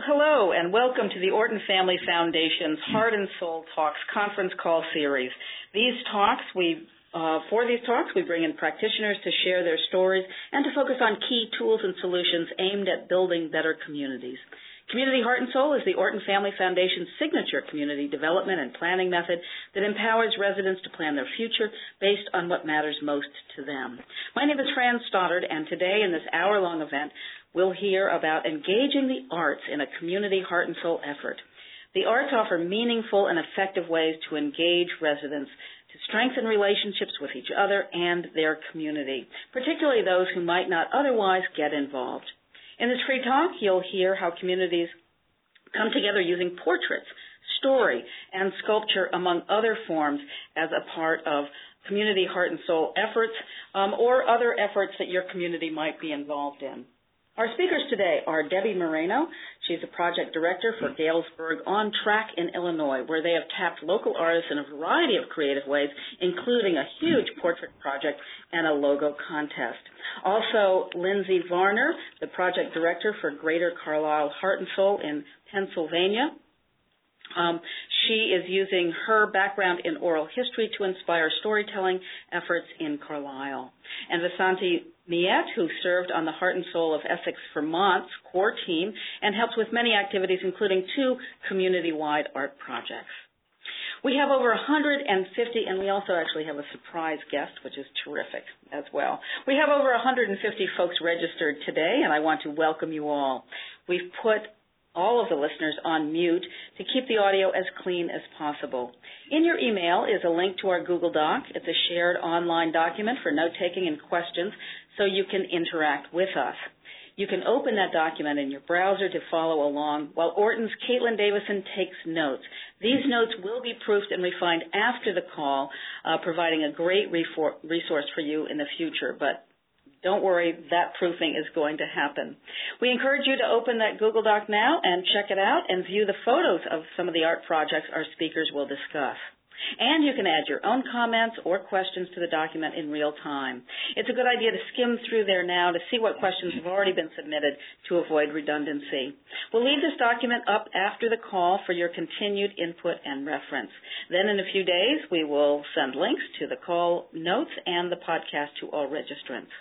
Well, hello, and welcome to the Orton Family Foundation's Heart and Soul Talks conference call series. These talks, we uh, for these talks, we bring in practitioners to share their stories and to focus on key tools and solutions aimed at building better communities. Community Heart and Soul is the Orton Family Foundation's signature community development and planning method that empowers residents to plan their future based on what matters most to them. My name is Fran Stoddard, and today in this hour-long event, we'll hear about engaging the arts in a community heart and soul effort. The arts offer meaningful and effective ways to engage residents to strengthen relationships with each other and their community, particularly those who might not otherwise get involved. In this free talk, you'll hear how communities come together using portraits, story, and sculpture, among other forms, as a part of community heart and soul efforts um, or other efforts that your community might be involved in. Our speakers today are Debbie Moreno. She's the project director for Galesburg On Track in Illinois, where they have tapped local artists in a variety of creative ways, including a huge portrait project and a logo contest. Also, Lindsay Varner, the project director for Greater Carlisle Heart and Soul in Pennsylvania. Um, she is using her background in oral history to inspire storytelling efforts in Carlisle. And Vasanthi Meyette, who served on the Heart and Soul of Essex Vermont's core team and helps with many activities, including two community-wide art projects. We have over 150, and we also actually have a surprise guest, which is terrific as well. We have over 150 folks registered today, and I want to welcome you all. We've put all of the listeners on mute to keep the audio as clean as possible. In your email is a link to our Google Doc. It's a shared online document for note taking and questions so you can interact with us. You can open that document in your browser to follow along while Orton's Caitlin Davison takes notes. These notes will be proofed and refined after the call, uh, providing a great resource for you in the future. But don't worry, that proofing is going to happen. We encourage you to open that Google Doc now and check it out and view the photos of some of the art projects our speakers will discuss. And you can add your own comments or questions to the document in real time. It's a good idea to skim through there now to see what questions have already been submitted to avoid redundancy. We'll leave this document up after the call for your continued input and reference. Then in a few days, we will send links to the call notes and the podcast to all registrants.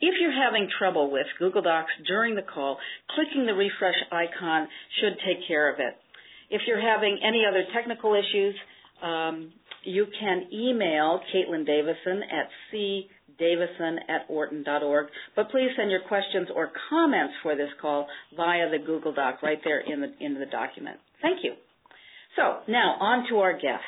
If you're having trouble with Google Docs during the call, clicking the refresh icon should take care of it. If you're having any other technical issues, um, you can email Caitlin Davison at cdavison at orton.org. But please send your questions or comments for this call via the Google Doc right there in the, in the document. Thank you. So now on to our guests.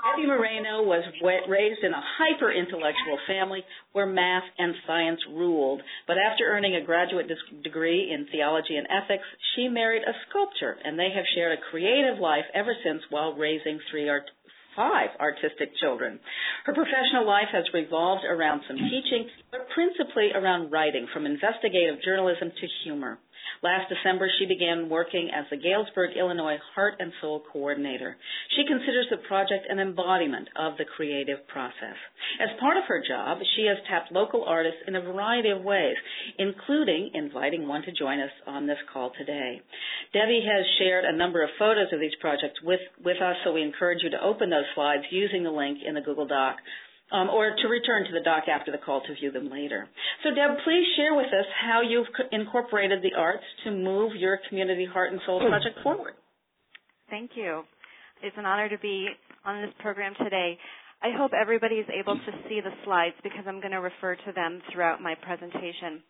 Debbie Moreno was raised in a hyper intellectual family where math and science ruled. But after earning a graduate degree in theology and ethics, she married a sculptor, and they have shared a creative life ever since while raising three art five artistic children. Her professional life has revolved around some teaching, but principally around writing, from investigative journalism to humor. Last December, she began working as the Galesburg, Illinois Heart and Soul Coordinator. She considers the project an embodiment of the creative process. As part of her job, she has tapped local artists in a variety of ways, including inviting one to join us on this call today. Debbie has shared a number of photos of these projects with, with us, so we encourage you to open those slides using the link in the Google Doc um, or to return to the doc after the call to view them later. So, Deb, please share with us how you've incorporated the arts to move your community heart and soul project forward. Thank you. It's an honor to be on this program today. I hope everybody is able to see the slides because I'm going to refer to them throughout my presentation.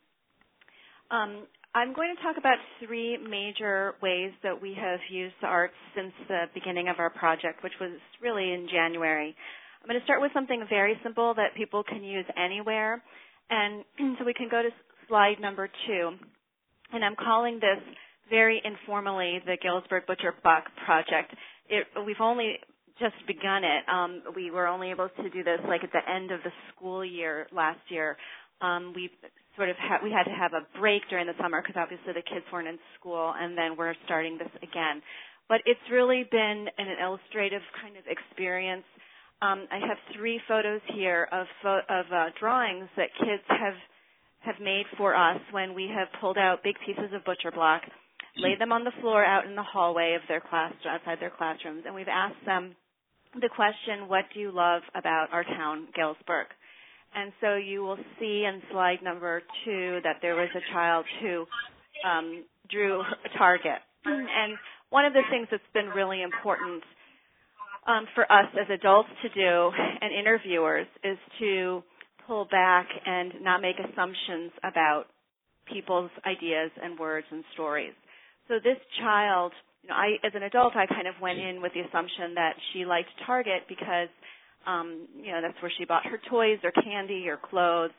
Um, I'm going to talk about three major ways that we have used the arts since the beginning of our project, which was really in January. I'm going to start with something very simple that people can use anywhere. And so we can go to slide number two. And I'm calling this very informally the Galesburg Butcher Buck Project. It, we've only just begun it. Um, we were only able to do this like at the end of the school year last year. Um, we sort of ha- we had to have a break during the summer because obviously the kids weren't in school, and then we're starting this again. But it's really been an illustrative kind of experience um, I have three photos here of, of uh, drawings that kids have have made for us when we have pulled out big pieces of butcher block, laid them on the floor out in the hallway of their class outside their classrooms, and we've asked them the question, "What do you love about our town, Galesburg?" And so you will see in slide number two that there was a child who um, drew a target. And one of the things that's been really important um, for us as adults to do and interviewers is to pull back and not make assumptions about people's ideas and words and stories. So this child, you know, I as an adult I kind of went in with the assumption that she liked Target because um, you know, that's where she bought her toys or candy or clothes.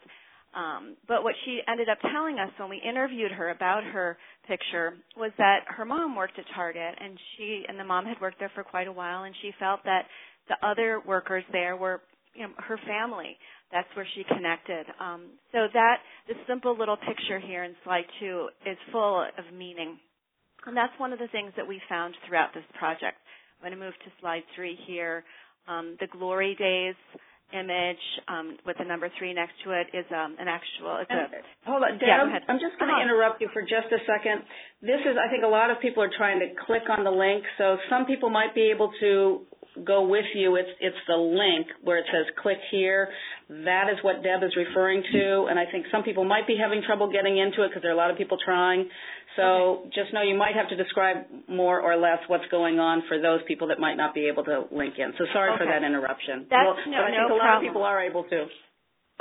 Um, but what she ended up telling us when we interviewed her about her picture was that her mom worked at Target and she and the mom had worked there for quite a while and she felt that the other workers there were you know, her family. That's where she connected. Um, so that this simple little picture here in slide two is full of meaning. And that's one of the things that we found throughout this project. I'm going to move to slide three here. Um, the Glory Days image um, with the number three next to it is um, an actual. It's a, hold on, Deb. Yeah, I'm just going to interrupt you for just a second. This is, I think, a lot of people are trying to click on the link, so some people might be able to go with you. It's it's the link where it says click here. That is what Deb is referring to, and I think some people might be having trouble getting into it because there are a lot of people trying. So okay. just know you might have to describe more or less what's going on for those people that might not be able to link in. So sorry okay. for that interruption. That's well, no, but I think no a lot problem. of people are able to.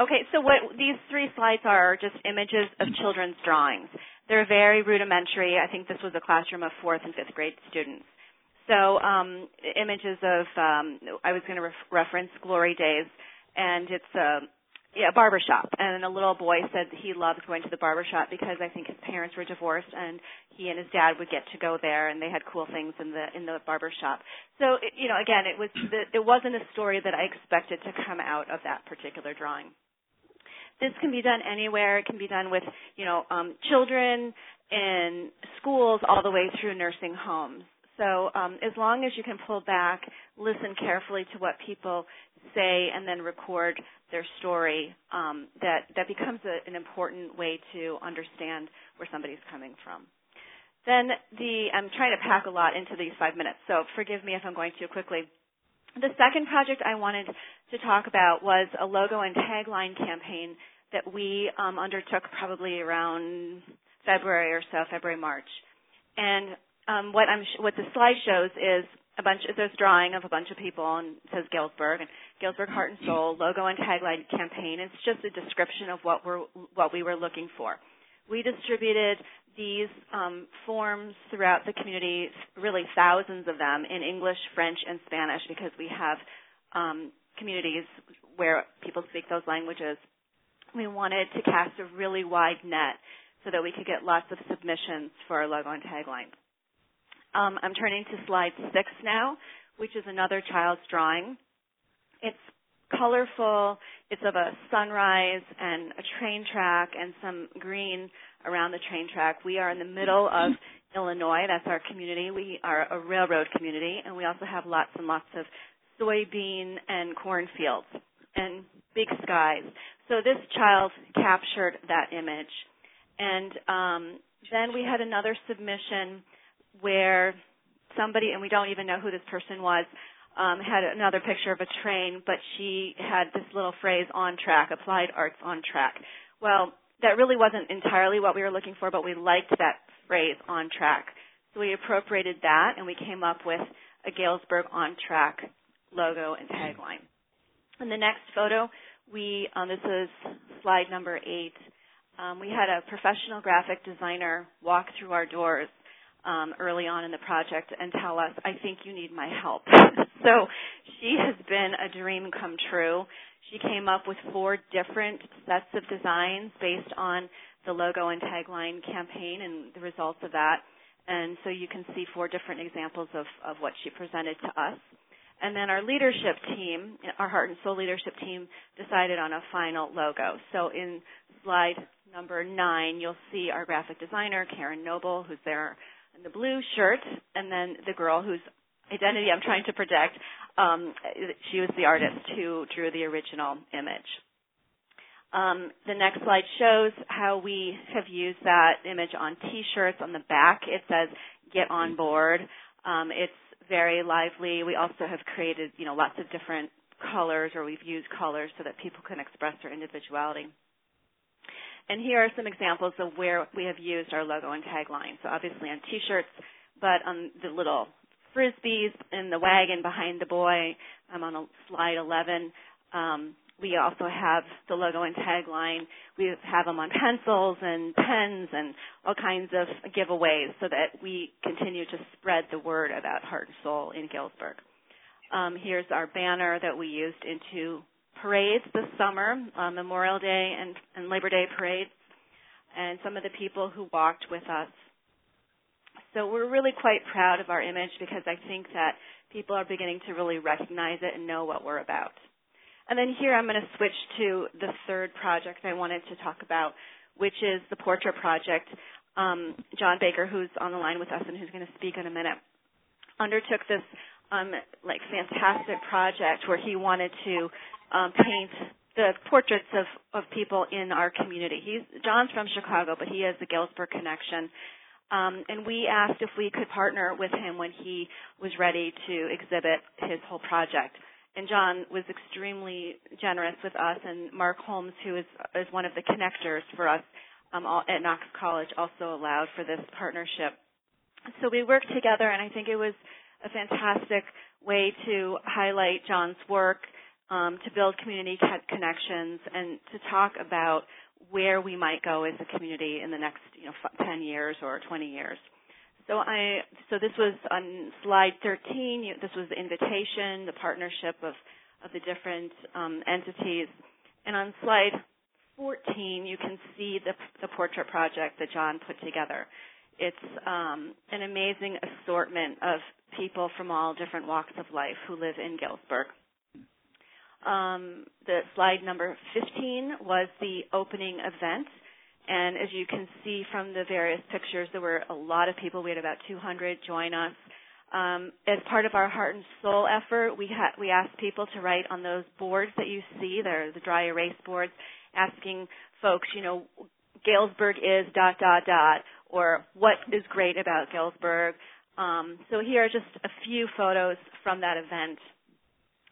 Okay, so what these three slides are just images of children's drawings. They're very rudimentary. I think this was a classroom of fourth and fifth grade students. So um, images of um, I was going to ref- reference Glory Days, and it's a yeah, barbershop. And a little boy said he loves going to the barbershop because I think his parents were divorced and he and his dad would get to go there and they had cool things in the in the barbershop. So it, you know, again, it was the, it wasn't a story that I expected to come out of that particular drawing. This can be done anywhere. It can be done with, you know, um, children in schools all the way through nursing homes. So um, as long as you can pull back, listen carefully to what people say, and then record their story, um, that that becomes a, an important way to understand where somebody's coming from. Then the I'm trying to pack a lot into these five minutes, so forgive me if I'm going too quickly. The second project I wanted to talk about was a logo and tagline campaign that we um, undertook probably around February or so, February March, and um, what I'm what the slide shows is a bunch. There's drawing of a bunch of people and says Galesburg and Galesburg Heart and Soul logo and tagline campaign. It's just a description of what we're what we were looking for. We distributed these um, forms throughout the community, really thousands of them in English, French, and Spanish because we have um, communities where people speak those languages. We wanted to cast a really wide net so that we could get lots of submissions for our logo and tagline. Um, I'm turning to slide six now, which is another child's drawing. It's colorful. It's of a sunrise and a train track and some green around the train track. We are in the middle of Illinois. That's our community. We are a railroad community, and we also have lots and lots of soybean and cornfields and big skies. So this child captured that image. And um, then we had another submission where somebody, and we don't even know who this person was, um, had another picture of a train, but she had this little phrase on track, applied arts on track. Well, that really wasn't entirely what we were looking for, but we liked that phrase on track. So we appropriated that and we came up with a Galesburg on track logo and tagline. In the next photo, we, um, this is slide number eight, um, we had a professional graphic designer walk through our doors um, early on in the project and tell us, I think you need my help. so she has been a dream come true. She came up with four different sets of designs based on the logo and tagline campaign and the results of that. And so you can see four different examples of, of what she presented to us. And then our leadership team, our Heart and Soul leadership team, decided on a final logo. So in slide number nine, you'll see our graphic designer, Karen Noble, who's there in the blue shirt, and then the girl whose identity I'm trying to protect. Um, she was the artist who drew the original image. Um, the next slide shows how we have used that image on T-shirts. On the back, it says "Get on board." Um, it's very lively. We also have created, you know, lots of different colors, or we've used colors so that people can express their individuality. And here are some examples of where we have used our logo and tagline. So obviously on T-shirts, but on the little frisbees in the wagon behind the boy. I'm on slide 11. Um, we also have the logo and tagline. We have them on pencils and pens and all kinds of giveaways so that we continue to spread the word about Heart and Soul in Galesburg. Um, here's our banner that we used into parades this summer, uh, Memorial Day and, and Labor Day parades, and some of the people who walked with us. So we're really quite proud of our image because I think that people are beginning to really recognize it and know what we're about. And then here I'm going to switch to the third project I wanted to talk about, which is the portrait project. Um, John Baker, who's on the line with us and who's going to speak in a minute, undertook this um, like fantastic project where he wanted to um, paint the portraits of, of people in our community. He's John's from Chicago, but he has the Galesburg connection. Um, and we asked if we could partner with him when he was ready to exhibit his whole project and John was extremely generous with us. And Mark Holmes, who is is one of the connectors for us um, at Knox College, also allowed for this partnership. So we worked together, and I think it was a fantastic way to highlight John's work, um, to build community connections, and to talk about where we might go as a community in the next you know 10 years or 20 years. So I so this was on slide 13. You, this was the invitation, the partnership of of the different um, entities, and on slide 14 you can see the the portrait project that John put together. It's um, an amazing assortment of people from all different walks of life who live in Galesburg. Um, the slide number 15 was the opening event and as you can see from the various pictures, there were a lot of people. We had about 200 join us. Um, as part of our heart and soul effort, we ha- we asked people to write on those boards that you see. They're the dry erase boards, asking folks, you know, Galesburg is dot dot dot, or what is great about Galesburg. Um, so here are just a few photos from that event.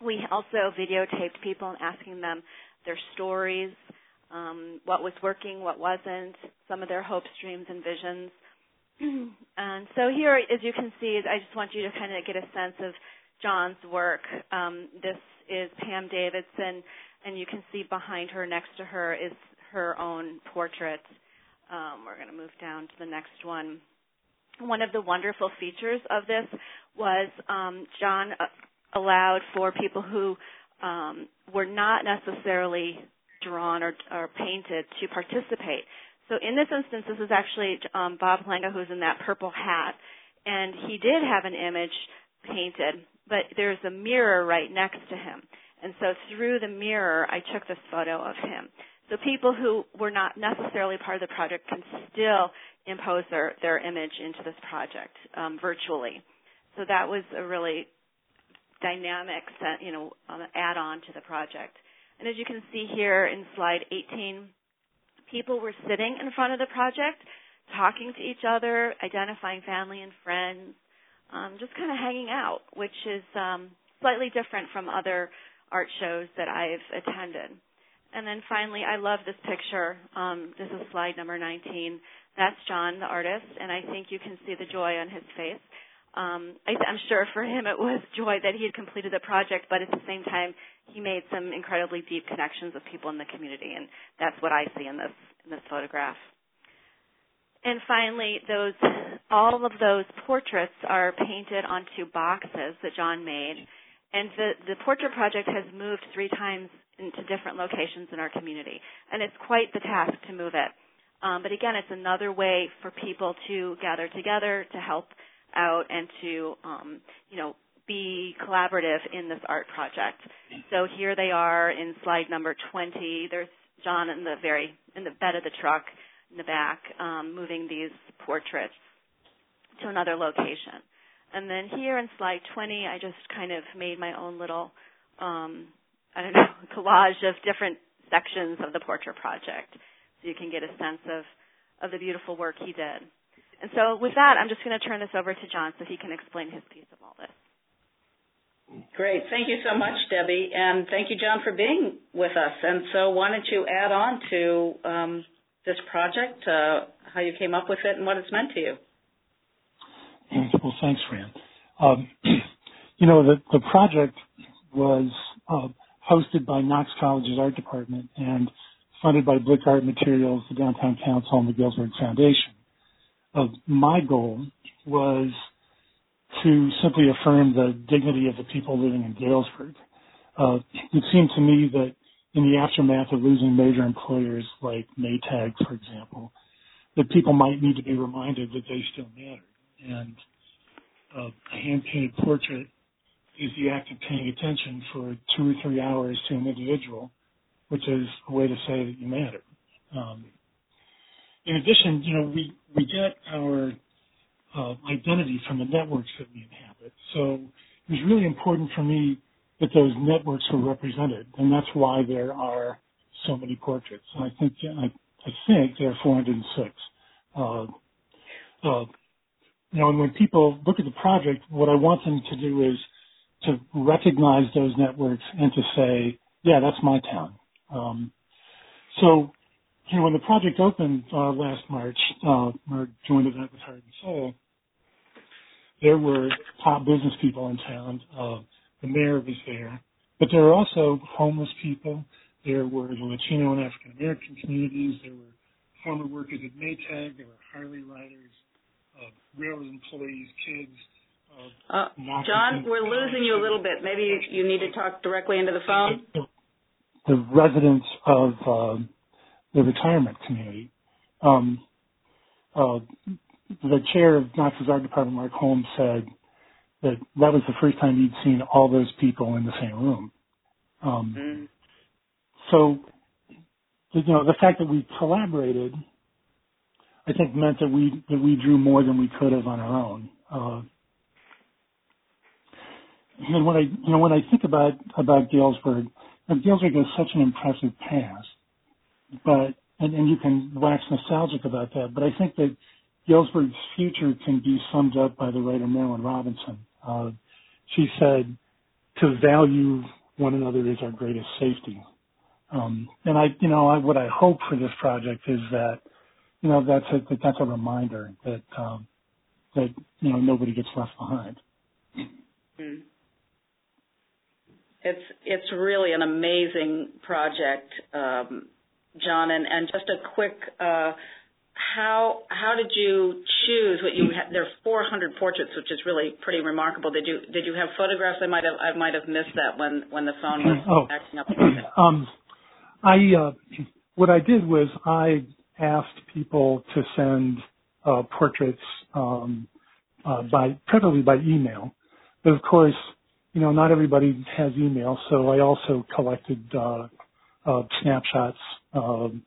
We also videotaped people and asking them their stories, um, what was working, what wasn't, some of their hopes, dreams, and visions. and so here, as you can see, I just want you to kind of get a sense of John's work. Um, this is Pam Davidson, and you can see behind her, next to her, is her own portrait. Um, we're going to move down to the next one. One of the wonderful features of this was um, John uh, allowed for people who um, were not necessarily drawn or, or painted to participate. So in this instance, this is actually um, Bob Lenga who's in that purple hat, and he did have an image painted, but there's a mirror right next to him. And so through the mirror, I took this photo of him. So people who were not necessarily part of the project can still impose their, their image into this project um, virtually. So that was a really dynamic, you know, um, add-on to the project. And as you can see here in slide 18, people were sitting in front of the project, talking to each other, identifying family and friends, um, just kind of hanging out, which is um, slightly different from other art shows that I've attended. And then finally, I love this picture. Um, this is slide number 19. That's John, the artist, and I think you can see the joy on his face. Um, I, I'm sure for him it was joy that he had completed the project, but at the same time, he made some incredibly deep connections with people in the community, and that's what I see in this in this photograph. And finally, those all of those portraits are painted onto boxes that John made, and the the portrait project has moved three times into different locations in our community, and it's quite the task to move it. Um, but again, it's another way for people to gather together to help out and to um, you know be collaborative in this art project. So here they are in slide number 20. There's John in the very in the bed of the truck in the back, um, moving these portraits to another location. And then here in slide 20, I just kind of made my own little, um, I don't know, collage of different sections of the portrait project so you can get a sense of, of the beautiful work he did. And so with that, I'm just going to turn this over to John so he can explain his piece of all this. Great. Thank you so much, Debbie. And thank you, John, for being with us. And so why don't you add on to um, this project, uh, how you came up with it and what it's meant to you? Well, thanks, Fran. Um, you know, the, the project was uh, hosted by Knox College's art department and funded by Blick Art Materials, the Downtown Council, and the Galesburg Foundation. Uh, my goal was to simply affirm the dignity of the people living in Galesburg. Uh, it seemed to me that in the aftermath of losing major employers like Maytag, for example, that people might need to be reminded that they still matter. And uh, a hand-painted portrait is the act of paying attention for two or three hours to an individual, which is a way to say that you matter. Um, in addition, you know, we, we get our uh, identity from the networks that we inhabit. So it was really important for me that those networks were represented, and that's why there are so many portraits. I think I, I think there are 406. Uh, uh, you know, and when people look at the project, what I want them to do is to recognize those networks and to say, yeah, that's my town. Um, so, you know, when the project opened uh, last March, uh, our joint event with Heart and Soul, there were top business people in town. Uh, the mayor was there, but there were also homeless people. There were the Latino and African American communities. There were former workers at Maytag. There were Harley riders, uh, railroad employees, kids. Uh, uh, John, we're losing you a little bit. Maybe you, you need to talk directly into the phone. The, the residents of uh, the retirement community. Um, uh, the chair of Knox's art department, Mark Holmes, said that that was the first time he'd seen all those people in the same room. Um, mm. So, you know, the fact that we collaborated, I think, meant that we that we drew more than we could have on our own. Uh, and when I, you know, when I think about about Galesburg, Galesburg has such an impressive past, but and, and you can wax nostalgic about that. But I think that Galesburg's future can be summed up by the writer Marilynne Robinson. Uh, she said, "To value one another is our greatest safety." Um, and I, you know, I, what I hope for this project is that, you know, that's a that that's a reminder that um, that you know nobody gets left behind. Mm. It's it's really an amazing project, um, John. And, and just a quick uh, how how did you choose what you had? There are 400 portraits, which is really pretty remarkable. Did you did you have photographs? I might have I might have missed that when when the phone was oh. acting up. Um, I uh, what I did was I asked people to send uh, portraits um, uh, by preferably by email, but of course, you know not everybody has email, so I also collected uh, uh, snapshots. Um,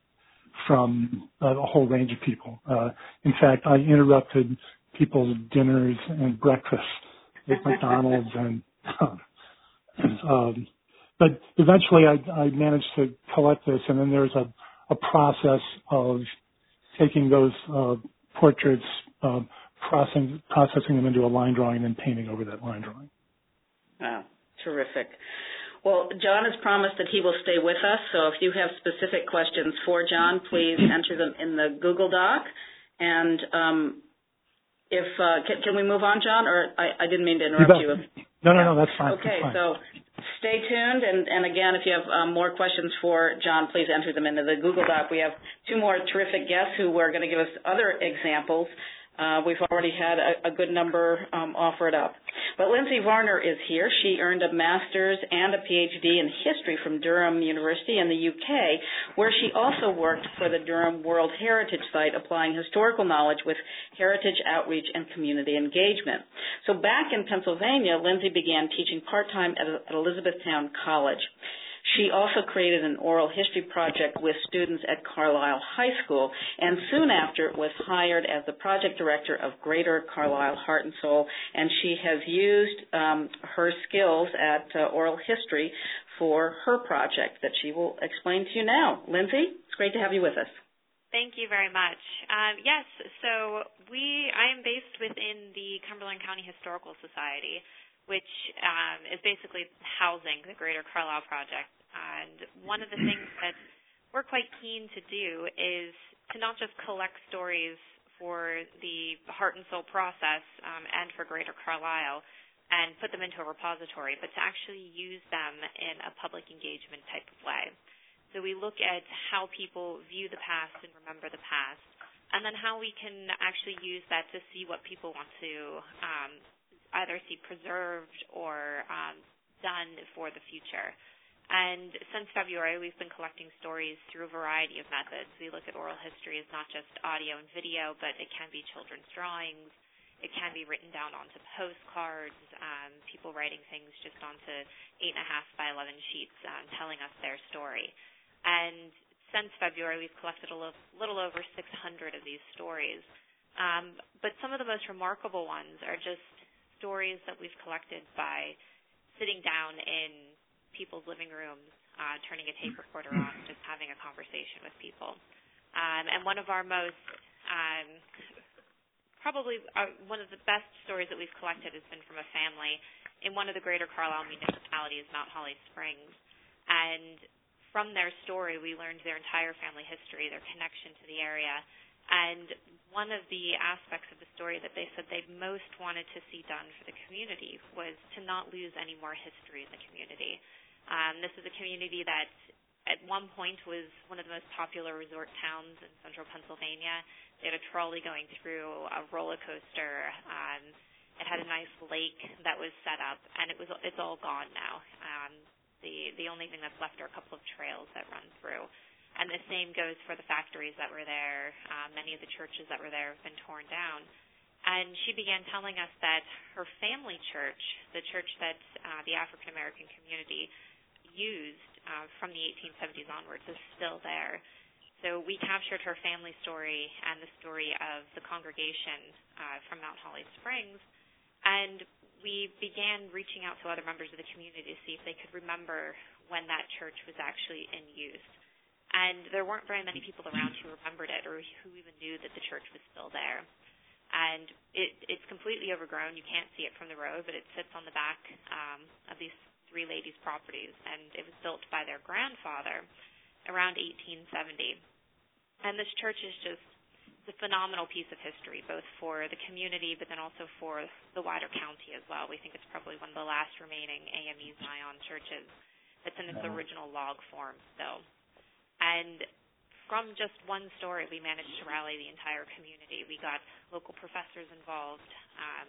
from a whole range of people. Uh, in fact, I interrupted people's dinners and breakfasts at McDonald's and, um, but eventually I, I managed to collect this and then there's a, a process of taking those, uh, portraits, uh, processing, processing them into a line drawing and then painting over that line drawing. Wow, terrific. Well, John has promised that he will stay with us, so if you have specific questions for John, please enter them in the Google Doc. And um, if uh, can, can, we move on, John? Or I, I didn't mean to interrupt you. No, no, no, that's fine. Okay, that's fine. so stay tuned. And, and again, if you have um, more questions for John, please enter them into the Google Doc. We have two more terrific guests who are going to give us other examples. Uh, we've already had a, a good number um, offered up. But Lindsay Varner is here. She earned a master's and a PhD in history from Durham University in the UK, where she also worked for the Durham World Heritage Site, applying historical knowledge with heritage outreach and community engagement. So back in Pennsylvania, Lindsay began teaching part-time at, at Elizabethtown College. She also created an oral history project with students at Carlisle High School, and soon after was hired as the project director of Greater Carlisle Heart and Soul, and she has used um, her skills at uh, oral history for her project that she will explain to you now. Lindsay, it's great to have you with us. Thank you very much. Um, yes, so we I am based within the Cumberland County Historical Society, which um, is basically housing the Greater Carlisle Project. And one of the things that we're quite keen to do is to not just collect stories for the heart and soul process um, and for Greater Carlisle and put them into a repository, but to actually use them in a public engagement type of way. So we look at how people view the past and remember the past, and then how we can actually use that to see what people want to um, either see preserved or um, done for the future. And since February, we've been collecting stories through a variety of methods. We look at oral history as not just audio and video, but it can be children's drawings. It can be written down onto postcards, um, people writing things just onto eight and a half by 11 sheets um, telling us their story. And since February, we've collected a little over 600 of these stories. Um, but some of the most remarkable ones are just stories that we've collected by sitting down in people's living rooms, uh, turning a tape recorder on, just having a conversation with people. Um, and one of our most, um, probably uh, one of the best stories that we've collected has been from a family in one of the greater Carlisle municipalities, Mount Holly Springs. And from their story, we learned their entire family history, their connection to the area. And one of the aspects of the story that they said they most wanted to see done for the community was to not lose any more history in the community. Um, this is a community that at one point was one of the most popular resort towns in central Pennsylvania. They had a trolley going through a roller coaster. Um, it had a nice lake that was set up, and it was it's all gone now. Um, the the only thing that's left are a couple of trails that run through. And the same goes for the factories that were there. Uh, many of the churches that were there have been torn down. And she began telling us that her family church, the church that uh, the African American community used uh, from the 1870s onwards, is still there. So we captured her family story and the story of the congregation uh, from Mount Holly Springs, and we began reaching out to other members of the community to see if they could remember when that church was actually in use. And there weren't very many people around who remembered it or who even knew that the church was still there. And it, it's completely overgrown. You can't see it from the road, but it sits on the back um, of these three ladies' properties. And it was built by their grandfather around 1870. And this church is just it's a phenomenal piece of history, both for the community, but then also for the wider county as well. We think it's probably one of the last remaining AME Zion churches that's in its original log form still. And from just one story, we managed to rally the entire community. We got local professors involved, um,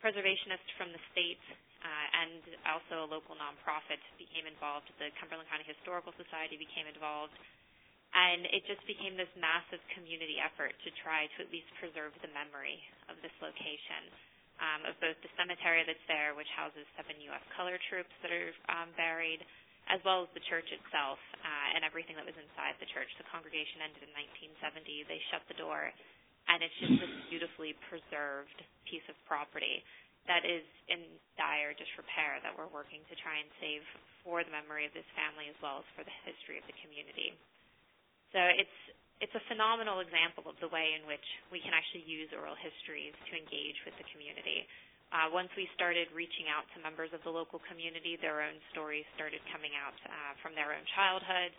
preservationists from the state, uh, and also a local nonprofit became involved. The Cumberland County Historical Society became involved and it just became this massive community effort to try to at least preserve the memory of this location, um, of both the cemetery that's there, which houses seven U.S. color troops that are um, buried, as well as the church itself uh, and everything that was inside the church. The congregation ended in 1970. They shut the door, and it's just this beautifully preserved piece of property that is in dire disrepair that we're working to try and save for the memory of this family as well as for the history of the community. So it's it's a phenomenal example of the way in which we can actually use oral histories to engage with the community. Uh, once we started reaching out to members of the local community, their own stories started coming out uh, from their own childhood,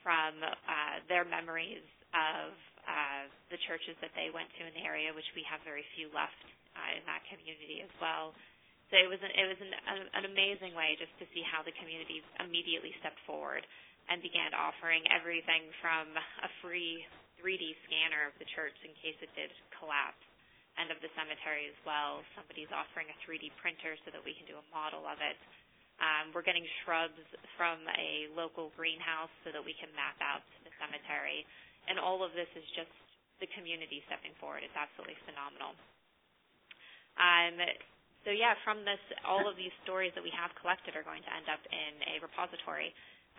from uh, their memories of uh, the churches that they went to in the area, which we have very few left uh, in that community as well. So it was an, it was an, an amazing way just to see how the community immediately stepped forward and began offering everything from a free 3D scanner of the church in case it did collapse and of the cemetery as well. Somebody's offering a 3D printer so that we can do a model of it. Um, we're getting shrubs from a local greenhouse so that we can map out the cemetery. And all of this is just the community stepping forward. It's absolutely phenomenal. Um, so yeah, from this, all of these stories that we have collected are going to end up in a repository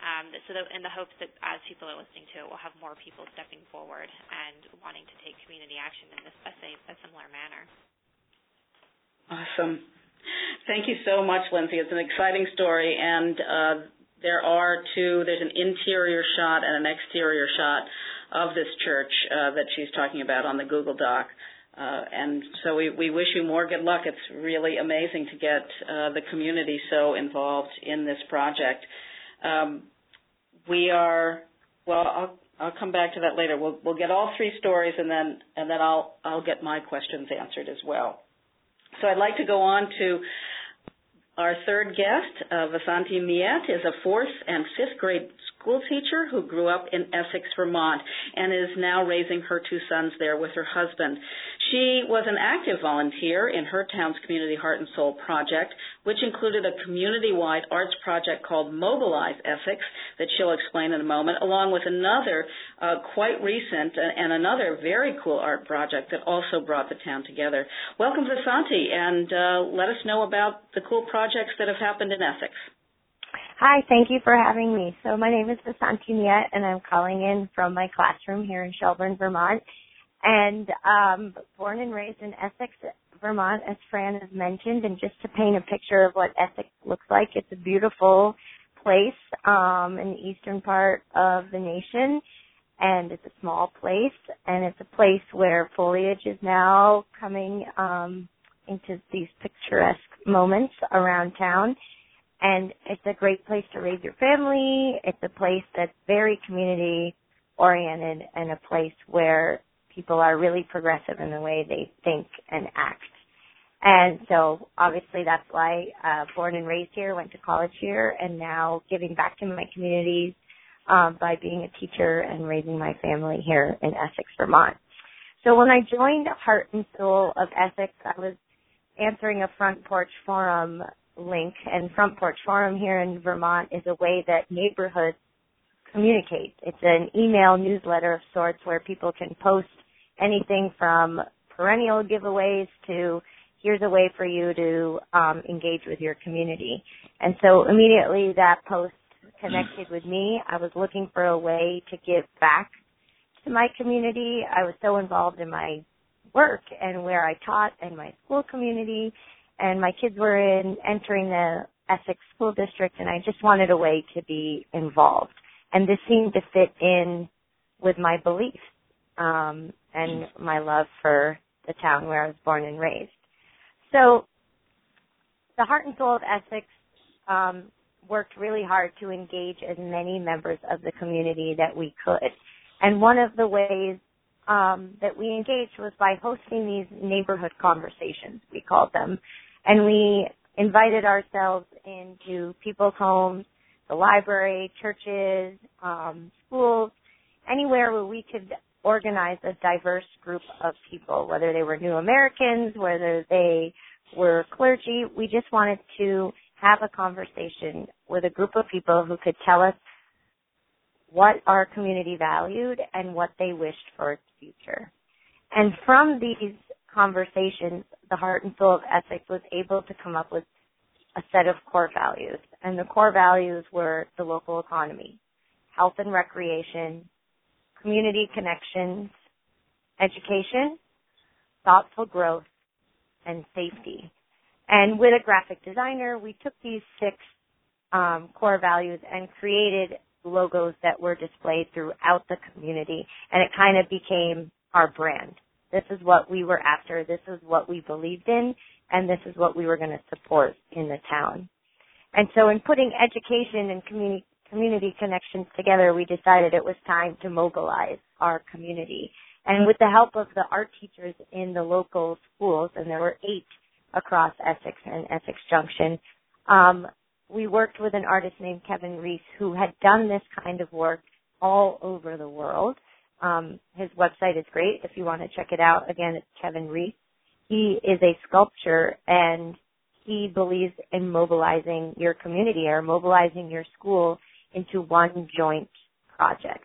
um, so that in the hopes that as people are listening to it, we'll have more people stepping forward and wanting to take community action in this a, a similar manner. Awesome. Thank you so much, Lindsay. It's an exciting story, and uh, there are two. There's an interior shot and an exterior shot of this church uh, that she's talking about on the Google Doc. Uh, and so we, we wish you more good luck. It's really amazing to get uh, the community so involved in this project. Um, we are well. I'll I'll come back to that later. We'll we'll get all three stories and then and then I'll I'll get my questions answered as well. So I'd like to go on to our third guest, uh, Vasanthi Meyette, is a fourth and fifth grade school teacher who grew up in Essex, Vermont, and is now raising her two sons there with her husband. She was an active volunteer in her town's Community Heart and Soul project, which included a community-wide arts project called Mobilize Essex that she'll explain in a moment, along with another uh, quite recent and another very cool art project that also brought the town together. Welcome, Vasanthi, and uh, let us know about the cool projects that have happened in Essex. Hi, thank you for having me. So my name is Vasanthi Meyette, and I'm calling in from my classroom here in Shelburne, Vermont. And um, born and raised in Essex, Vermont, as Fran has mentioned, and just to paint a picture of what Essex looks like, it's a beautiful place um, in the eastern part of the nation, and it's a small place, and it's a place where foliage is now coming um, into these picturesque moments around town and it's a great place to raise your family. It's a place that's very community oriented and a place where people are really progressive in the way they think and act. And so obviously that's why uh born and raised here, went to college here and now giving back to my communities um by being a teacher and raising my family here in Essex, Vermont. So when I joined Heart and Soul of Essex, I was answering a front porch forum link and Front Porch Forum here in Vermont is a way that neighborhoods communicate. It's an email newsletter of sorts where people can post anything from perennial giveaways to here's a way for you to um, engage with your community. And so immediately that post connected with me. I was looking for a way to give back to my community. I was so involved in my work and where I taught and my school community and my kids were in entering the Essex School District, and I just wanted a way to be involved. And this seemed to fit in with my beliefs um, and my love for the town where I was born and raised. So, the Heart and Soul of Essex um, worked really hard to engage as many members of the community that we could. And one of the ways um, that we engaged was by hosting these neighborhood conversations, we called them, and we invited ourselves into people's homes, the library, churches, um, schools, anywhere where we could organize a diverse group of people, whether they were new Americans, whether they were clergy. We just wanted to have a conversation with a group of people who could tell us what our community valued and what they wished for future. And from these conversations, the heart and soul of Essex was able to come up with a set of core values. And the core values were the local economy, health and recreation, community connections, education, thoughtful growth, and safety. And with a graphic designer, we took these six um, core values and created logos that were displayed throughout the community, and it kind of became our brand. This is what we were after. This is what we believed in. And this is what we were going to support in the town. And so in putting education and community, community connections together, we decided it was time to mobilize our community. And with the help of the art teachers in the local schools, and there were eight across Essex and Essex Junction, um, we worked with an artist named Kevin Reese who had done this kind of work all over the world. Um, his website is great if you want to check it out. Again, it's Kevin Reese. He is a sculptor and he believes in mobilizing your community or mobilizing your school into one joint project.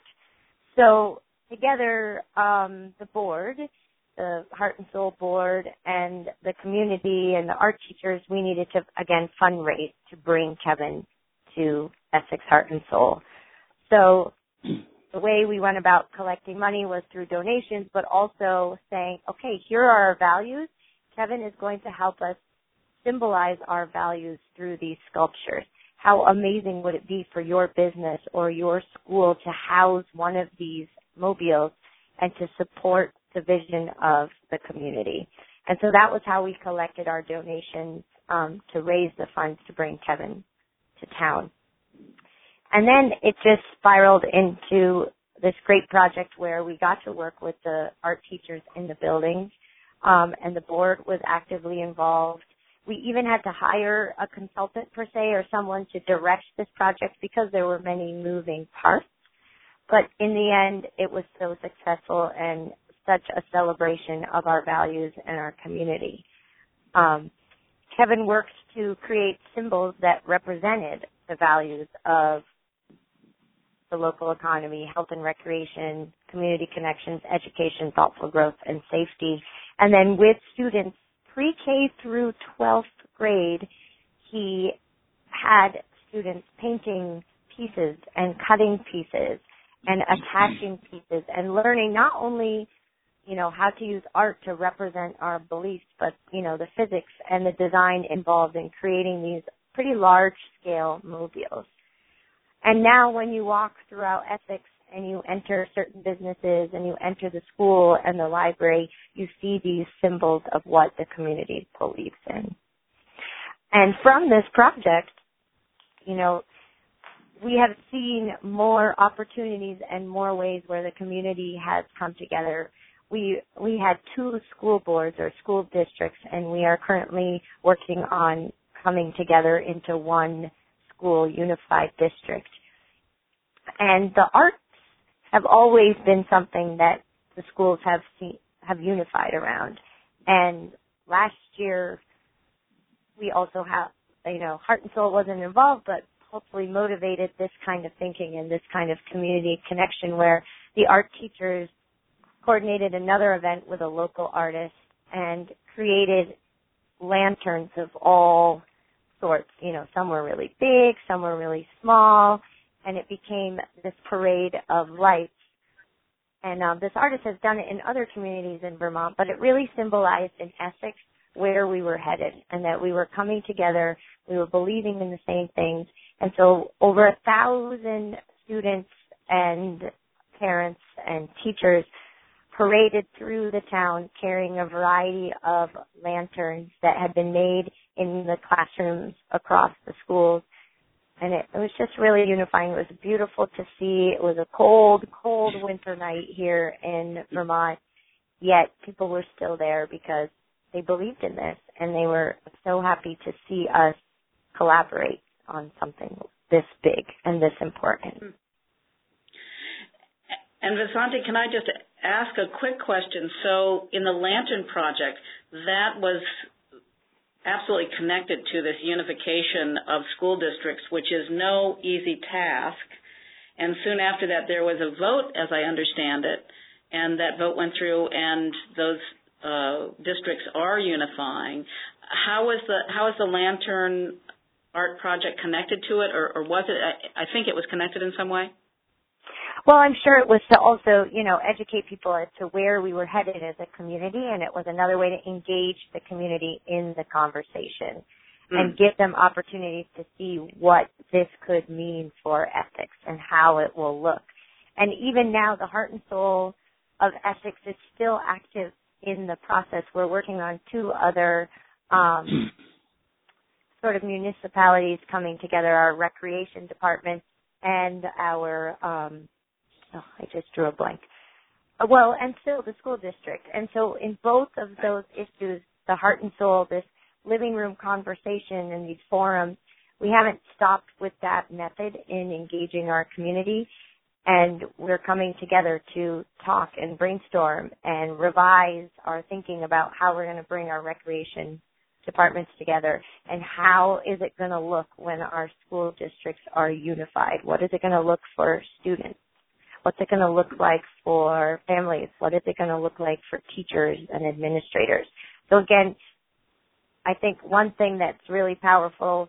So together, um, the board, the Heart and Soul board and the community and the art teachers, we needed to again fundraise to bring Kevin to Essex Heart and Soul. So the way we went about collecting money was through donations, but also saying, okay, here are our values. Kevin is going to help us symbolize our values through these sculptures. how amazing would it be for your business or your school to house one of these mobiles and to support the vision of the community. And so that was how we collected our donations um, to raise the funds to bring Kevin to town. And then it just spiraled into this great project where we got to work with the art teachers in the buildings, um, and the board was actively involved. We even had to hire a consultant per se or someone to direct this project because there were many moving parts. But in the end, it was so successful and such a celebration of our values and our community. Um, Kevin worked to create symbols that represented the values of the local economy, health and recreation, community connections, education, thoughtful growth, and safety. And then with students pre-K through 12th grade, he had students painting pieces and cutting pieces and attaching pieces and learning not only you know how to use art to represent our beliefs but you know the physics and the design involved in creating these pretty large scale mobiles and now when you walk throughout Essex and you enter certain businesses and you enter the school and the library, you see these symbols of what the community believes in. And from this project, you know, we have seen more opportunities and more ways where the community has come together. We we had two school boards or school districts and we are currently working on coming together into one school unified district. And the arts have always been something that the schools have seen, have unified around. And last year, we also have, you know, Heart and Soul wasn't involved, but hopefully motivated this kind of thinking and this kind of community connection where the art teachers coordinated another event with a local artist and created lanterns of all sorts. You know, some were really big, some were really small, and it became this parade of lights. And um, this artist has done it in other communities in Vermont, but it really symbolized in Essex where we were headed and that we were coming together, we were believing in the same things. And so over a thousand students and parents and teachers paraded through the town carrying a variety of lanterns that had been made in the classrooms across the schools. And it, it was just really unifying. It was beautiful to see. It was a cold, cold winter night here in Vermont, yet people were still there because they believed in this and they were so happy to see us collaborate on something this big and this important. And Vasanthi, can I just ask a quick question? So in the Lantern Project, that was absolutely connected to this unification of school districts, which is no easy task. And soon after that, there was a vote, as I understand it, and that vote went through, and those uh, districts are unifying. How was the how is the Lantern Art Project connected to it, or, or was it? I, I think it was connected in some way. Well, I'm sure it was to also, you know, educate people as to where we were headed as a community, and it was another way to engage the community in the conversation mm. and give them opportunities to see what this could mean for Essex and how it will look. And even now, the heart and soul of Essex is still active in the process. We're working on two other um, sort of municipalities coming together, our recreation department and our um, oh, I just drew a blank. Uh, well, and still the school district. And so in both of those issues, the heart and soul, this living room conversation and these forums, we haven't stopped with that method in engaging our community. And we're coming together to talk and brainstorm and revise our thinking about how we're going to bring our recreation departments together and how is it going to look when our school districts are unified? What is it going to look for students? What's it going to look like for families? What is it going to look like for teachers and administrators? So again, I think one thing that's really powerful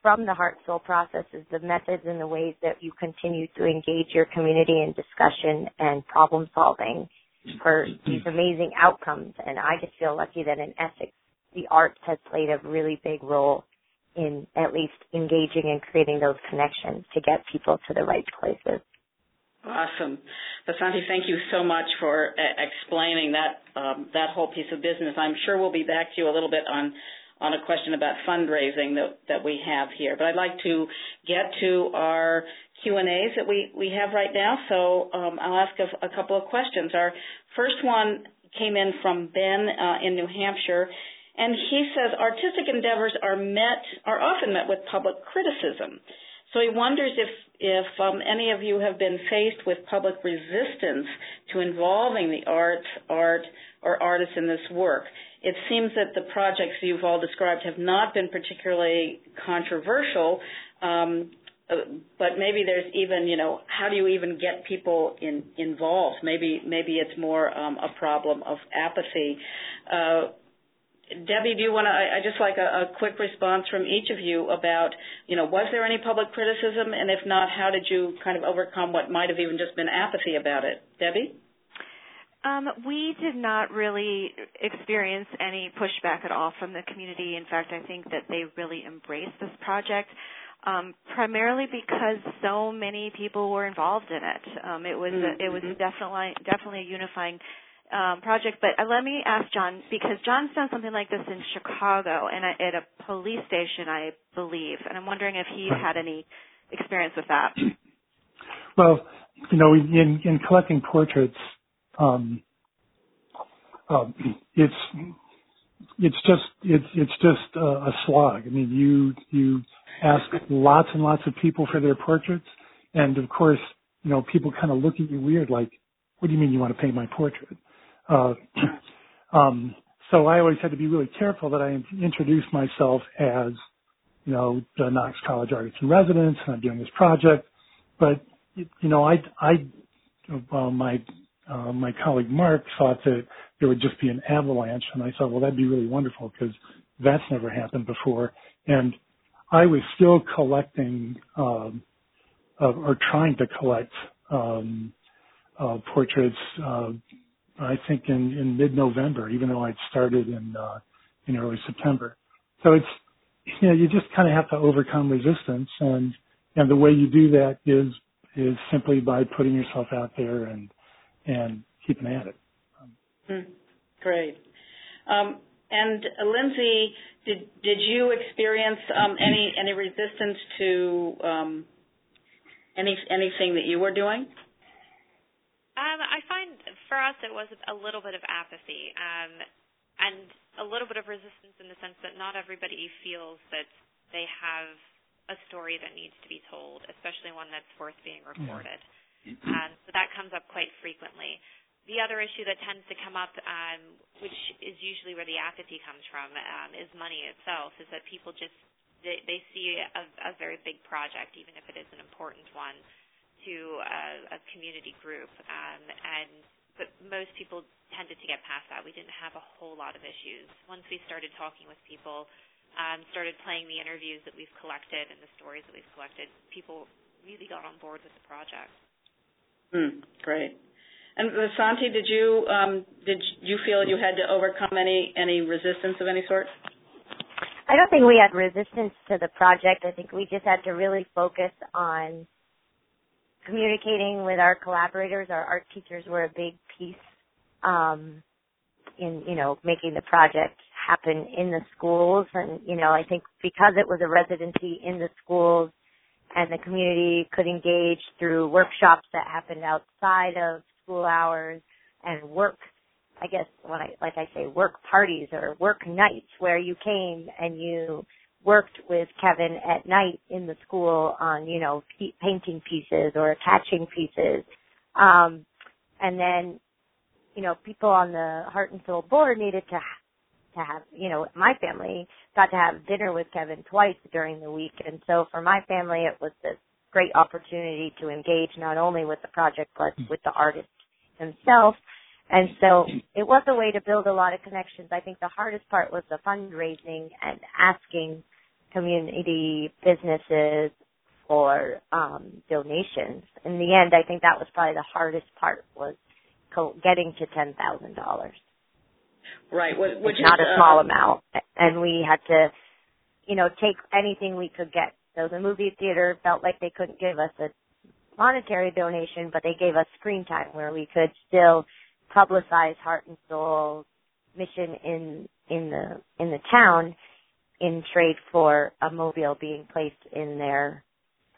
from the heart soul process is the methods and the ways that you continue to engage your community in discussion and problem solving for these amazing outcomes. And I just feel lucky that in Essex, the arts has played a really big role in at least engaging and creating those connections to get people to the right places. Awesome, Vasanthi. Thank you so much for uh, explaining that um, that whole piece of business. I'm sure we'll be back to you a little bit on on a question about fundraising that that we have here, but I'd like to get to our Q and A's that we we have right now. So um, I'll ask a, a, couple of questions. Our first one came in from Ben uh, in New Hampshire, and he says artistic endeavors are met are often met with public criticism. So he wonders if if um, any of you have been faced with public resistance to involving the arts, art, or artists in this work. It seems that the projects you've all described have not been particularly controversial, um, uh, but maybe there's even, you know, how do you even get people in, involved? Maybe maybe it's more um, a problem of apathy. Uh, Debbie, do you want to? I, I just like a, a, quick response from each of you about, you know, was there any public criticism, and if not, how did you kind of overcome what might have even just been apathy about it? Debbie. Um, we did not really experience any pushback at all from the community. In fact, I think that they really embraced this project, um, primarily because so many people were involved in it. Um, it was mm-hmm. a, it was mm-hmm. definitely definitely a unifying um, project. But uh, let me ask John because John's done something like this in Chicago and at a police station, I believe, and I'm wondering if he's had any experience with that. Well, you know, in in collecting portraits, um, um, it's it's just it's it's just a, a slog. I mean, you you ask lots and lots of people for their portraits, and of course, you know, people kind of look at you weird, like, "What do you mean you want to paint my portrait?" Uh, um, so I always had to be really careful that I introduce myself as, you know, the Knox College artist in residence, and I'm doing this project. But you know, I, I, well, my uh, my colleague Mark thought that there would just be an avalanche, and I thought, well, that'd be really wonderful because that's never happened before. And I was still collecting um, uh, or trying to collect um, uh, portraits uh, I think in, in mid-November, even though I'd started in, uh, in early September. So it's, you know, you just kind of have to overcome resistance and, and the way you do that is, is simply by putting yourself out there and, and keeping at it. Mm, great. Um, and uh, Lindsay, did did you experience um, any any resistance to um, any anything that you were doing? Um, I find for us it was a little bit of apathy um, and a little bit of resistance in the sense that not everybody feels that they have a story that needs to be told, especially one that's worth being recorded. Um, so that comes up quite frequently. The other issue that tends to come up, um, which is usually where the apathy comes from, um, is money itself. Is that people just they, they see a, a very big project, even if it is an important one, to a, a community group, um, and but most people tended to get past that. We didn't have a whole lot of issues. Once we started talking with people, um, started playing the interviews that we've collected and the stories that we've collected, people really got on board with the project. Mm, great. And Vasanthi, did you um, did you feel you had to overcome any any resistance of any sort? I don't think we had resistance to the project. I think we just had to really focus on communicating with our collaborators, our art teachers were a big piece um, in you know making the project happen in the schools, and you know I think because it was a residency in the schools, and the community could engage through workshops that happened outside of school hours and work I guess when I like I say work parties or work nights where you came and you worked with Kevin at night in the school on, you know, painting pieces or attaching pieces. Um, and then, you know, people on the Heart and Soul board needed to to have, you know, my family got to have dinner with Kevin twice during the week. And so for my family, it was this great opportunity to engage not only with the project, but with the artist himself. And so it was a way to build a lot of connections. I think the hardest part was the fundraising and asking community businesses for um, donations. In the end, I think that was probably the hardest part was co- getting to ten thousand dollars. Right, which, which is not a small uh, amount, and we had to you know, take anything we could get. So the movie theater felt like they couldn't give us a monetary donation, but they gave us screen time where we could still publicize Heart and Soul mission in in the in the town in trade for a mobile being placed in their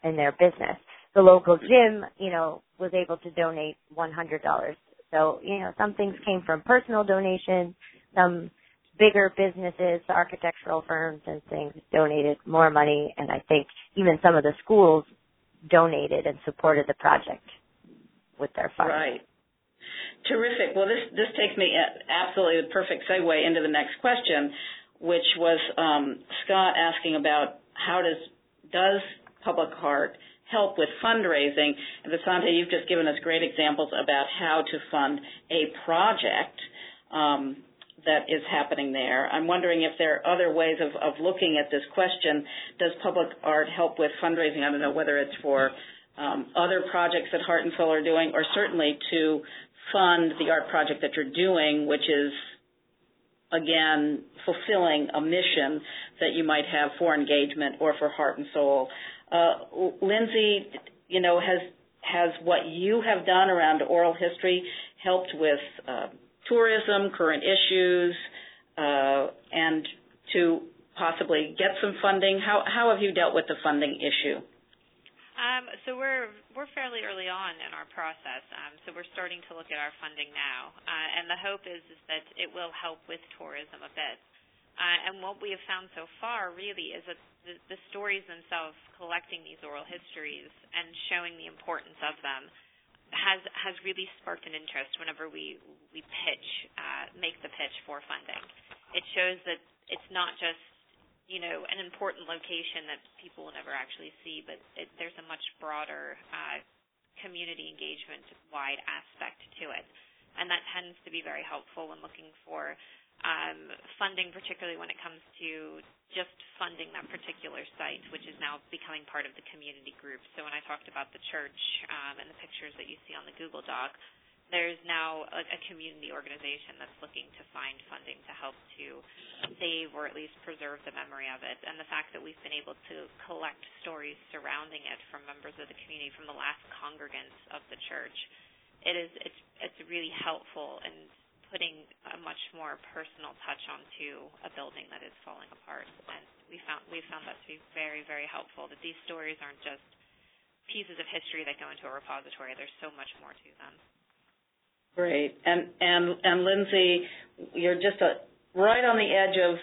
in their business. The local gym, you know, was able to donate one hundred dollars. So, you know, some things came from personal donations, some bigger businesses, architectural firms and things donated more money and I think even some of the schools donated and supported the project with their funds. Right. Terrific. Well, this this takes me absolutely the perfect segue into the next question, which was um, Scott asking about how does does Public Art help with fundraising? And Vasanthi, you've just given us great examples about how to fund a project. Um, that is happening there. I'm wondering if there are other ways of, of looking at this question. Does public art help with fundraising? I don't know whether it's for um, other projects that Heart and Soul are doing, or certainly to fund the art project that you're doing, which is again fulfilling a mission that you might have for engagement or for Heart and Soul. Uh, Lindsay, you know, has has what you have done around oral history helped with uh, tourism, current issues, uh, and to possibly get some funding? How how have you dealt with the funding issue? Um, so we're we're fairly early on in our process. Um, so we're starting to look at our funding now, uh, and the hope is is that it will help with tourism a bit. Uh, and what we have found so far really is that the, the stories themselves, collecting these oral histories and showing the importance of them, has has really sparked an interest whenever we we pitch, uh, make the pitch for funding. It shows that it's not just you know, an important location that people will never actually see, but it, there's a much broader uh, community engagement wide aspect to it. And that tends to be very helpful when looking for um, funding, particularly when it comes to just funding that particular site, which is now becoming part of the community group. So when I talked about the church um, and the pictures that you see on the Google Doc, there's now a, a community organization that's looking to find funding to help to save or at least preserve the memory of it. And the fact that we've been able to collect stories surrounding it from members of the community, from the last congregants of the church, it is it's it's really helpful in putting a much more personal touch onto a building that is falling apart. And we found we found that to be very very helpful. That these stories aren't just pieces of history that go into a repository. There's so much more to them. Great. And and and Lindsay, you're just a, right on the edge of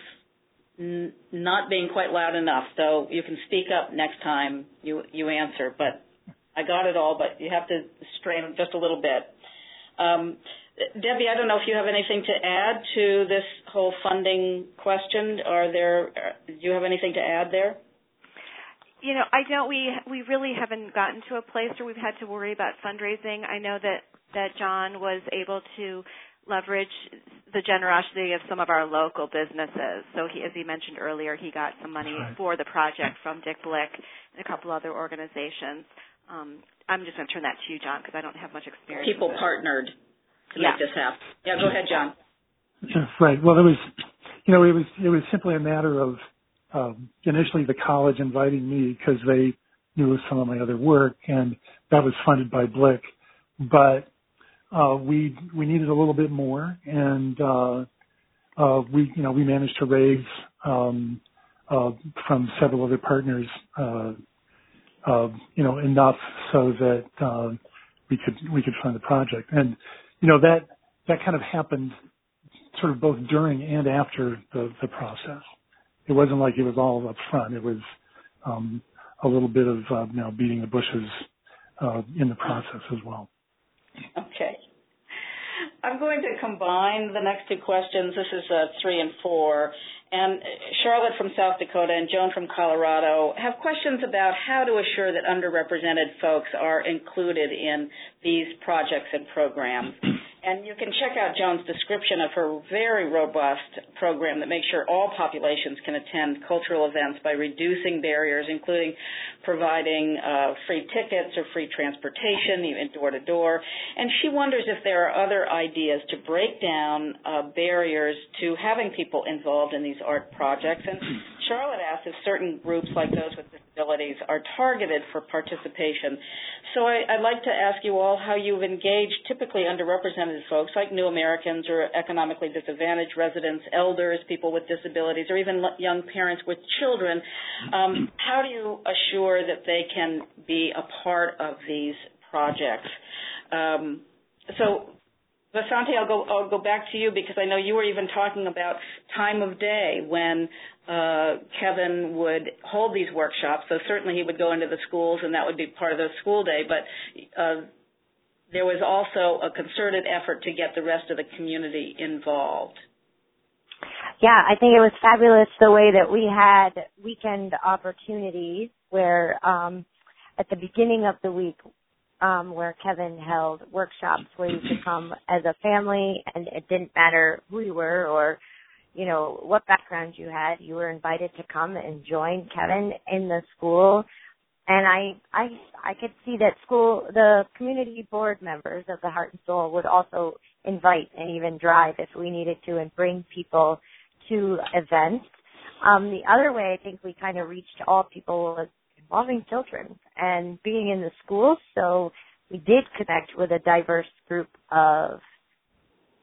n- not being quite loud enough. So you can speak up next time you you answer. But I got it all. But you have to strain just a little bit. Um, Debbie, I don't know if you have anything to add to this whole funding question. Are there? Do you have anything to add there? You know, I don't. We we really haven't gotten to a place where we've had to worry about fundraising. I know that that John was able to leverage the generosity of some of our local businesses. So he, as he mentioned earlier, he got some money right. for the project from Dick Blick and a couple other organizations. Um, I'm just going to turn that to you, John, because I don't have much experience. People partnered to yeah. make this happen. Yeah, go ahead, John. Right. Well, it was, you know, it was it was simply a matter of um, initially the college inviting me because they knew of some of my other work, and that was funded by Blick. But uh, we we needed a little bit more, and uh, uh, we you know we managed to raise um, uh, from several other partners, uh, uh, you know, enough so that uh, we could we could fund the project, and you know that that kind of happened sort of both during and after the the process. It wasn't like it was all up front. It was um, a little bit of uh, you know beating the bushes uh, in the process as well. Okay. I'm going to combine the next two questions. This is uh, three and four. And Charlotte from South Dakota and Joan from Colorado have questions about how to assure that underrepresented folks are included in these projects and programs. And you can check out Joan's description of her very robust program that makes sure all populations can attend cultural events by reducing barriers, including providing uh, free tickets or free transportation, even door to door. And she wonders if there are other ideas to break down uh, barriers to having people involved in these art projects. And Charlotte asked if certain groups like those with disabilities are targeted for participation. So I, would like to ask you all how you've engaged typically underrepresented folks like new Americans or economically disadvantaged residents, elders, people with disabilities, or even young parents with children. Um, how do you assure that they can be a part of these projects? Um, so Vasanthi, I'll go, I'll go back to you because I know you were even talking about time of day when uh, Kevin would hold these workshops. So certainly he would go into the schools and that would be part of the school day. But uh, there was also a concerted effort to get the rest of the community involved. Yeah, I think it was fabulous the way that we had weekend opportunities where um, at the beginning of the week um, where Kevin held workshops where you could come as a family and it didn't matter who you were or, you know, what background you had. You were invited to come and join Kevin in the school. And I, I, I could see that school, the community board members of the Heart and Soul would also invite and even drive if we needed to and bring people to events. Um, the other way I think we kind of reached all people was involving children and being in the schools. So we did connect with a diverse group of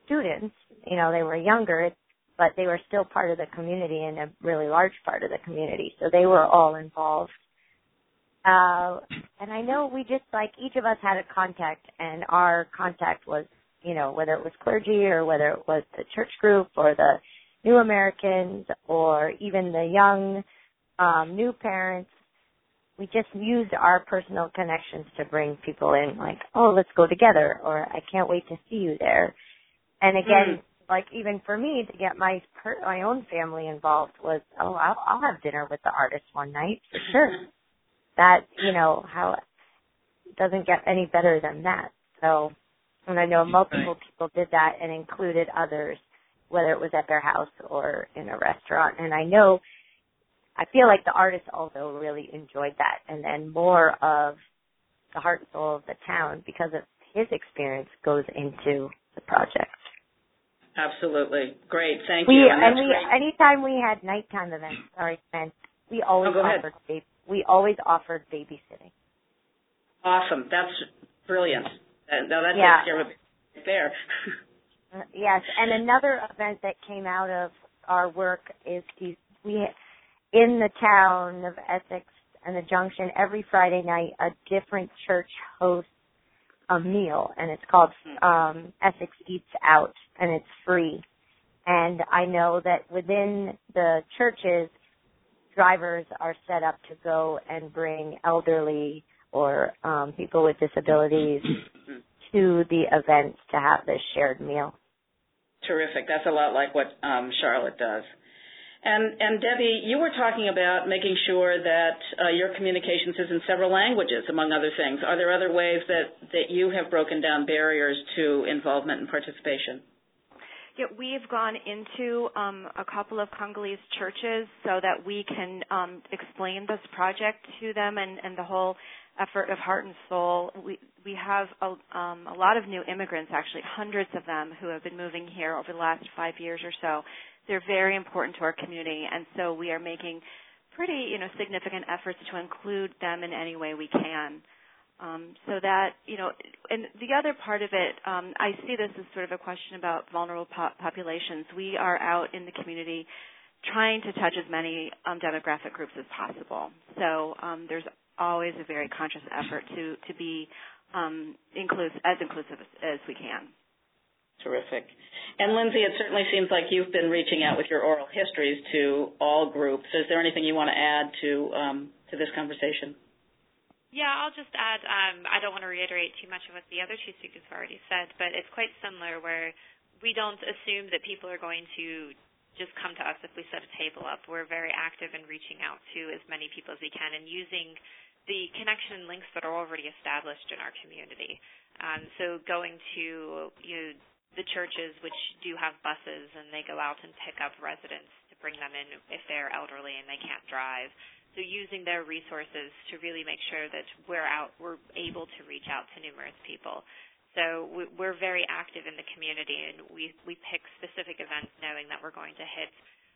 students. You know, they were younger, but they were still part of the community and a really large part of the community. So they were all involved. Uh, and I know we just like each of us had a contact and our contact was, you know, whether it was clergy or whether it was the church group or the new Americans or even the young, um, new parents we just used our personal connections to bring people in like oh let's go together or i can't wait to see you there. And again mm. like even for me to get my per- my own family involved was oh I'll, I'll have dinner with the artist one night for sure. That you know how doesn't get any better than that. So and i know multiple people did that and included others whether it was at their house or in a restaurant. And i know I feel like the artist also really enjoyed that, and then more of the heart and soul of the town because of his experience goes into the project. Absolutely, great, thank we, you. And, and we, great. anytime we had nighttime events, sorry, events, we always oh, offered baby, we always offered babysitting. Awesome, that's brilliant. Now that's yeah. there. Uh, yes, and another event that came out of our work is these we in the town of Essex and the Junction every Friday night a different church hosts a meal and it's called um Essex Eats Out and it's free. And I know that within the churches drivers are set up to go and bring elderly or um people with disabilities to the events to have this shared meal. Terrific. That's a lot like what um Charlotte does. And, and Debbie, you were talking about making sure that uh, your communications is in several languages, among other things. Are there other ways that, that you have broken down barriers to involvement and participation? Yeah, we've gone into um, a couple of Congolese churches so that we can um, explain this project to them and, and the whole effort of Heart and Soul. We we have a, um, a lot of new immigrants, actually hundreds of them, who have been moving here over the last five years or so. They're very important to our community, and so we are making pretty, you know, significant efforts to include them in any way we can. Um, so that, you know, and the other part of it, um, I see this as sort of a question about vulnerable po- populations. We are out in the community trying to touch as many um, demographic groups as possible. So um, there's always a very conscious effort to to be um, inclusive, as inclusive as, as we can. Terrific. And Lindsay, it certainly seems like you've been reaching out with your oral histories to all groups. Is there anything you want to add to um, to this conversation? Yeah, I'll just add. Um, I don't want to reiterate too much of what the other two speakers have already said, but it's quite similar where we don't assume that people are going to just come to us if we set a table up. We're very active in reaching out to as many people as we can and using the connection links that are already established in our community. Um, so going to you know, the churches which do have buses and they go out and pick up residents to bring them in if they're elderly and they can't drive. So using their resources to really make sure that we're out, we're able to reach out to numerous people. So we're very active in the community, and we we pick specific events knowing that we're going to hit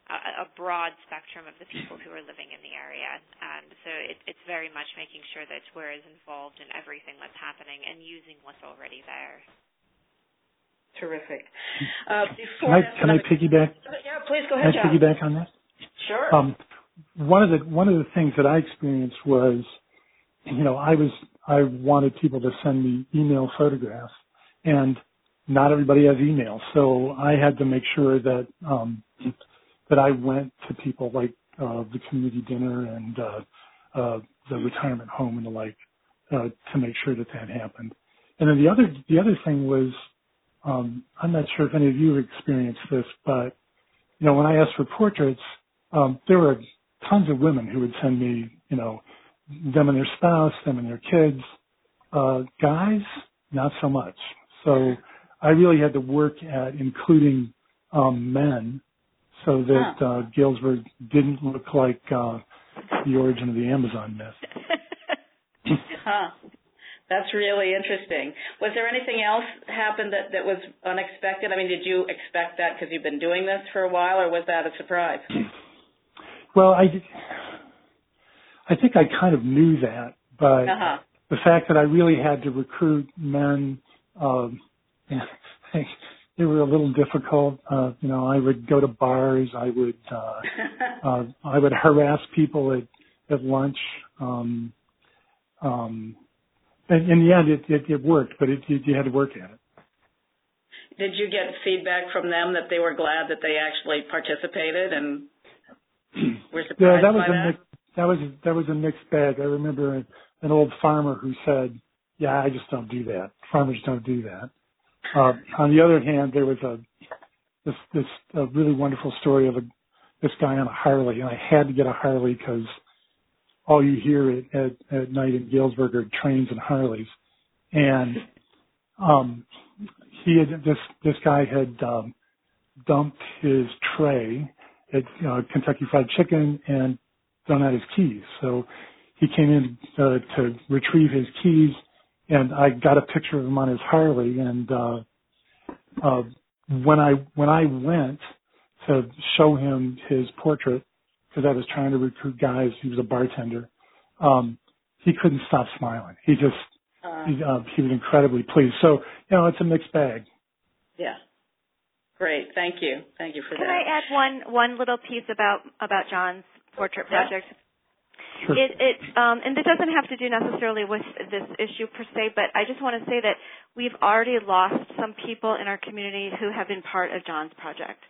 a, a broad spectrum of the people who are living in the area. Um, so it, it's very much making sure that we're as involved in everything that's happening and using what's already there. Terrific. Uh, can I, can I piggyback? Yeah, please go ahead, Can I piggyback on that? Sure. Um, one of the one of the things that I experienced was, you know, I was I wanted people to send me email photographs, and not everybody has email, so I had to make sure that um, that I went to people like uh, the community dinner and uh, uh, the retirement home and the like uh, to make sure that that happened. And then the other the other thing was um, I'm not sure if any of you have experienced this, but you know when I asked for portraits, um, there were tons of women who would send me you know them and their spouse, them and their kids. Uh, guys, not so much. So I really had to work at including um, men so that huh. uh, Galesburg didn't look like uh, the origin of the Amazon myth. huh. That's really interesting. Was there anything else happened that, that was unexpected? I mean, did you expect that because you've been doing this for a while, or was that a surprise? Well, I, I think I kind of knew that, but uh-huh. the fact that I really had to recruit men, um, they were a little difficult. Uh, you know, I would go to bars. I would, uh, uh, I would harass people at, at lunch. Um, um, and in the end, it, it, it worked, but it, you, you had to work at it. Did you get feedback from them that they were glad that they actually participated and were surprised yeah, that was by a that? Mix, that was that was a mixed bag. I remember an old farmer who said, "Yeah, I just don't do that. Farmers don't do that." Uh, on the other hand, there was a this this a really wonderful story of a this guy on a Harley, and I had to get a Harley because all you hear at, at, at night in Galesburg are trains and Harleys, and um, he had this this guy had um, dumped his tray at uh, Kentucky Fried Chicken and thrown out his keys. So he came in uh, to retrieve his keys and I got a picture of him on his Harley. And uh, uh, when I when I went to show him his portrait, because I was trying to recruit guys, he was a bartender. Um, he couldn't stop smiling. He just uh, he, uh, he was incredibly pleased. So you know, it's a mixed bag. Yeah. Great. Thank you. Thank you for Can that. Can I add one one little piece about about John's portrait project? Yeah. Sure. It, it um, and it doesn't have to do necessarily with this issue per se, but I just want to say that we've already lost some people in our community who have been part of John's project,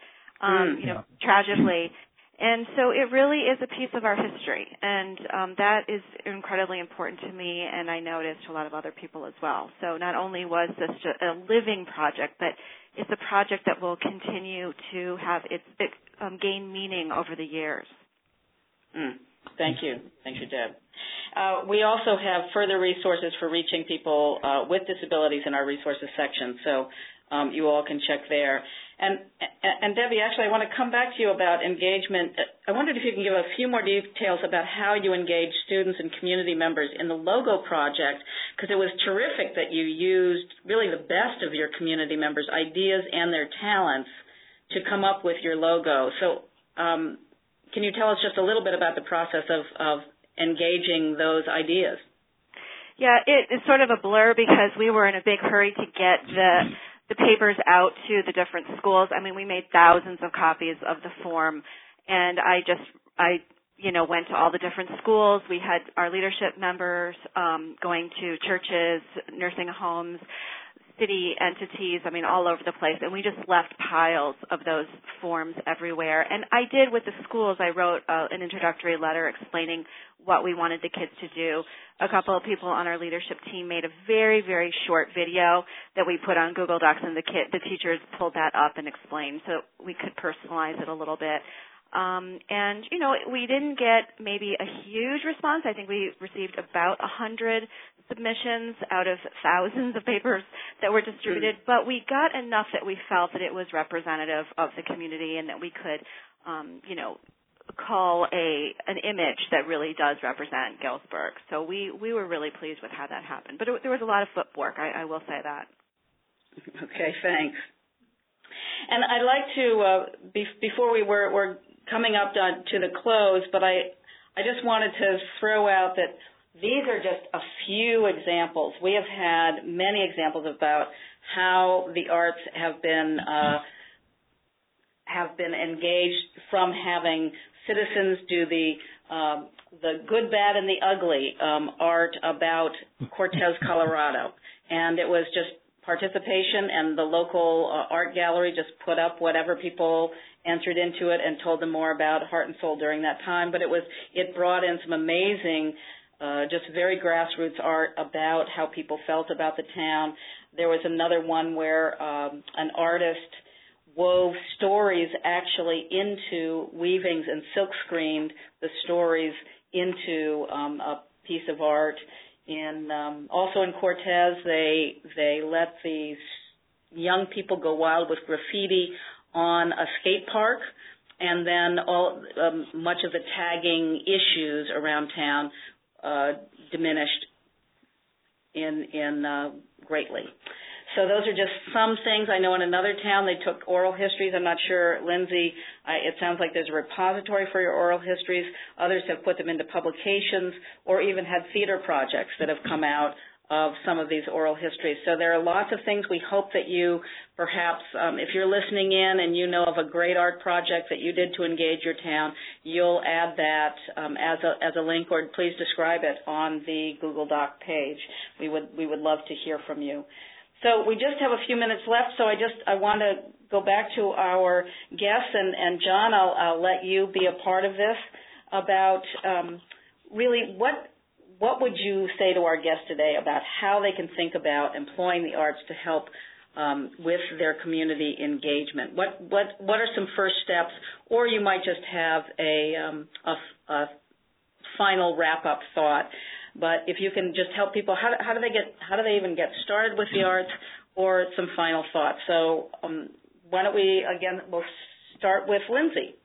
um, mm, you know, yeah. tragically. And so it really is a piece of our history, and um, that is incredibly important to me, and I know it is to a lot of other people as well. So not only was this a living project, but it's a project that will continue to have its, it um, gain meaning over the years. Mm. Thank you. Thank you, Deb. Uh, we also have further resources for reaching people uh, with disabilities in our resources section, so um, you all can check there. And, and Debbie, actually, I want to come back to you about engagement. I wondered if you can give a few more details about how you engage students and community members in the logo project, because it was terrific that you used really the best of your community members' ideas and their talents to come up with your logo. So um, can you tell us just a little bit about the process of, of engaging those ideas? Yeah, it, it's sort of a blur because we were in a big hurry to get the the papers out to the different schools. I mean, we made thousands of copies of the form, and I just I you know went to all the different schools. We had our leadership members um, going to churches, nursing homes, city entities, I mean, all over the place, and we just left piles of those forms everywhere. And I did with the schools, I wrote uh, an introductory letter explaining what we wanted the kids to do. A couple of people on our leadership team made a very, very short video that we put on Google Docs, and the kid, the teachers pulled that up and explained, so we could personalize it a little bit. Um, and you know, we didn't get maybe a huge response. I think we received about a hundred submissions out of thousands of papers that were distributed, mm. but we got enough that we felt that it was representative of the community and that we could, um, you know, call a an image that really does represent Galesburg. So we we were really pleased with how that happened. But it, there was a lot of footwork. I, I will say that. Okay, thanks. And I'd like to, uh, be, before we were, we're coming up to the close, but I I just wanted to throw out that these are just a few examples. We have had many examples about how the arts have been uh, have been engaged from having citizens do the um, the good, bad, and the ugly um, art about Cortez, Colorado, and it was just participation, and the local uh, art gallery just put up whatever people entered into it and told them more about Heart and Soul during that time. But it was it brought in some amazing, uh, just very grassroots art about how people felt about the town. There was another one where um, an artist wove stories actually into weavings and silk screened the stories into um, a piece of art. In um, also in Cortez, they they let the young people go wild with graffiti on a skate park, and then all um, much of the tagging issues around town uh, diminished in in uh, greatly. So those are just some things. I know in another town they took oral histories. I'm not sure, Lindsay. I, it sounds like there's a repository for your oral histories. Others have put them into publications, or even had theater projects that have come out of some of these oral histories. So there are lots of things. We hope that you, perhaps, um, if you're listening in and you know of a great art project that you did to engage your town, you'll add that um, as a as a link, or please describe it on the Google Doc page. We would we would love to hear from you. So we just have a few minutes left, so I just I want to go back to our guests and, and John, I'll, I'll let you be a part of this about um, really what what would you say to our guests today about how they can think about employing the arts to help um, with their community engagement? What what what are some first steps, or you might just have a um, a, a final wrap up thought but if you can just help people, how do, how do they get, how do they even get started with the arts, or some final thoughts? So um, why don't we again? We'll start with Lindsay.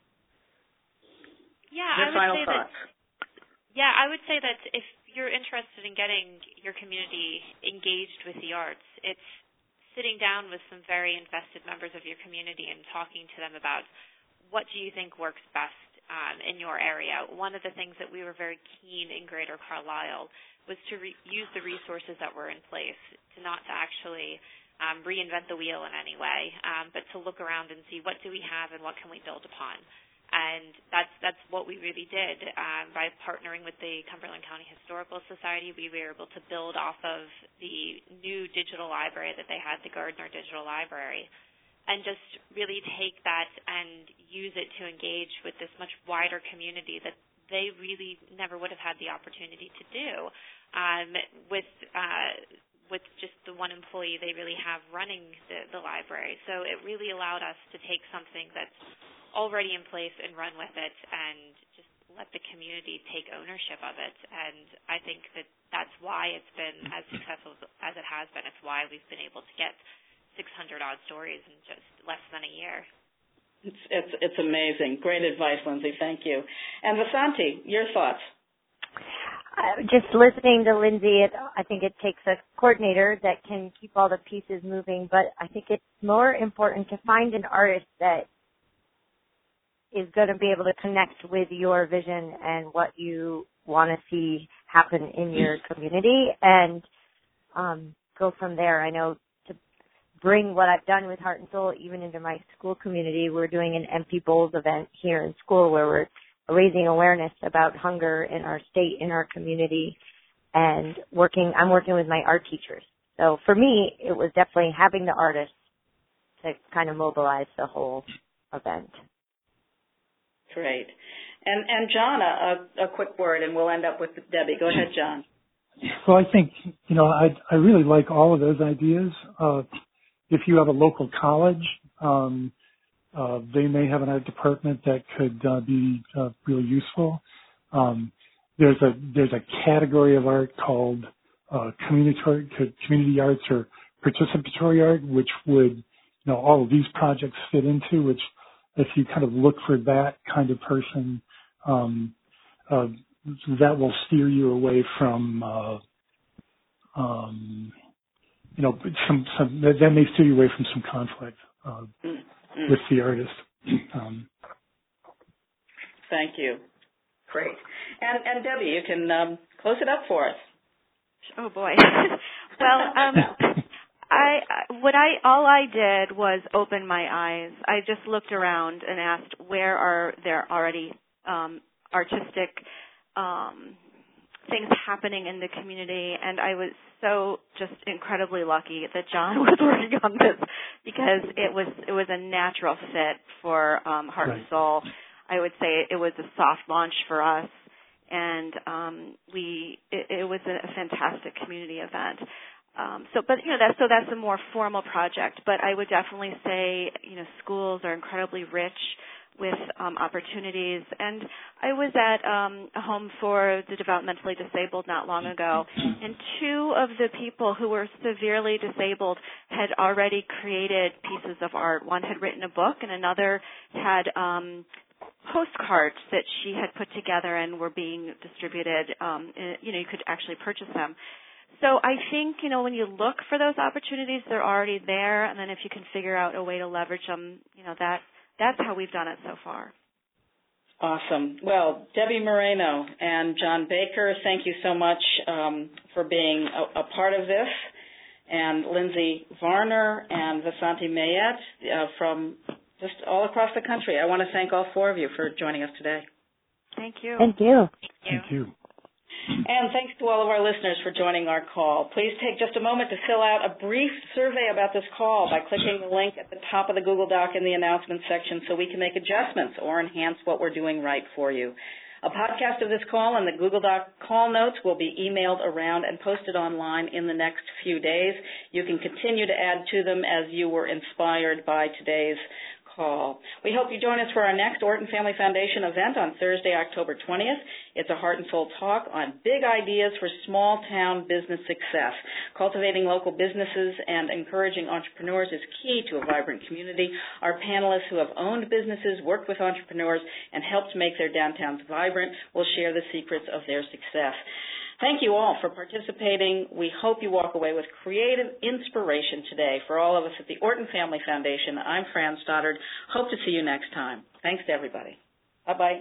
Yeah, Your I would final say thoughts. that. Yeah, I would say that if you're interested in getting your community engaged with the arts, it's sitting down with some very invested members of your community and talking to them about what do you think works best um, in your area. One of the things that we were very keen in Greater Carlisle was to re- use the resources that were in place, to not to actually um, reinvent the wheel in any way, um, but to look around and see what do we have and what can we build upon. And that's that's what we really did um, by partnering with the Cumberland County Historical Society. We were able to build off of the new digital library that they had, the Gardner Digital Library, and just really take that and use it to engage with this much wider community that they really never would have had the opportunity to do um, with uh, with just the one employee they really have running the, the library. So it really allowed us to take something that's already in place and run with it and just let the community take ownership of it. And I think that that's why it's been as successful as it has been. It's why we've been able to get 600 odd stories in just less than a year. It's, it's, it's amazing. Great advice, Lindsay. Thank you. And Vasanthi, your thoughts? Uh, just listening to Lindsay, it, I think it takes a coordinator that can keep all the pieces moving, but I think it's more important to find an artist that is going to be able to connect with your vision and what you want to see happen in your community and um, go from there. I know to bring what I've done with Heart and Soul even into my school community. We're doing an Empty Bowls event here in school where we're raising awareness about hunger in our state, in our community, and working, I'm working with my art teachers. So for me, it was definitely having the artists to kind of mobilize the whole event. Great. And, and John, a, a quick word, and we'll end up with Debbie. Go ahead, John. Well, I think you know I I really like all of those ideas. Uh, if you have a local college, um, uh, they may have an art department that could uh, be uh, really useful. Um, there's a there's a category of art called uh, community community arts or participatory art, which would you know all of these projects fit into. Which, if you kind of look for that kind of person, um, uh, that will steer you away from uh, um, you know, some, some that, that may steer you away from some conflict uh, mm-hmm. with the artist. Um, Thank you. Great. And, and Debbie, you can um, close it up for us. Oh boy. well, um, I what I all I did was open my eyes. I just looked around and asked where are there already um, artistic um, things happening in the community, and I was so just incredibly lucky that John was working on this because it was it was a natural fit for um, Heart right. and Soul. I would say it was a soft launch for us, and um, we it, it was a, a fantastic community event. Um, so, but you know, that's so that's a more formal project. But I would definitely say, you know, schools are incredibly rich with um, opportunities. And I was at um, a home for the developmentally disabled not long ago, and two of the people who were severely disabled had already created pieces of art. One had written a book, and another had um, postcards that she had put together and were being distributed. Um, you know, you could actually purchase them. So I think, you know, when you look for those opportunities, they're already there, and then if you can figure out a way to leverage them, you know, that that's how we've done it so far. Awesome. Well, Debbie Moreno and John Baker, thank you so much um, for being a, a, part of this. And Lindsay Varner and Vasanthi Meyette uh, from just all across the country. I want to thank all four of you for joining us today. Thank you. Thank you. Thank you. And thanks to all of our listeners for joining our call. Please take just a moment to fill out a brief survey about this call by clicking the link at the top of the Google Doc in the announcements section so we can make adjustments or enhance what we're doing right for you. A podcast of this call and the Google Doc call notes will be emailed around and posted online in the next few days. You can continue to add to them as you were inspired by today's call. We hope you join us for our next Orton Family Foundation event on Thursday, October 20th. It's a heart and soul talk on big ideas for small town business success. Cultivating local businesses and encouraging entrepreneurs is key to a vibrant community. Our panelists who have owned businesses, worked with entrepreneurs, and helped make their downtowns vibrant will share the secrets of their success. Thank you all for participating. We hope you walk away with creative inspiration today. For all of us at the Orton Family Foundation, I'm Fran Stoddard. Hope to see you next time. Thanks to everybody. Bye bye.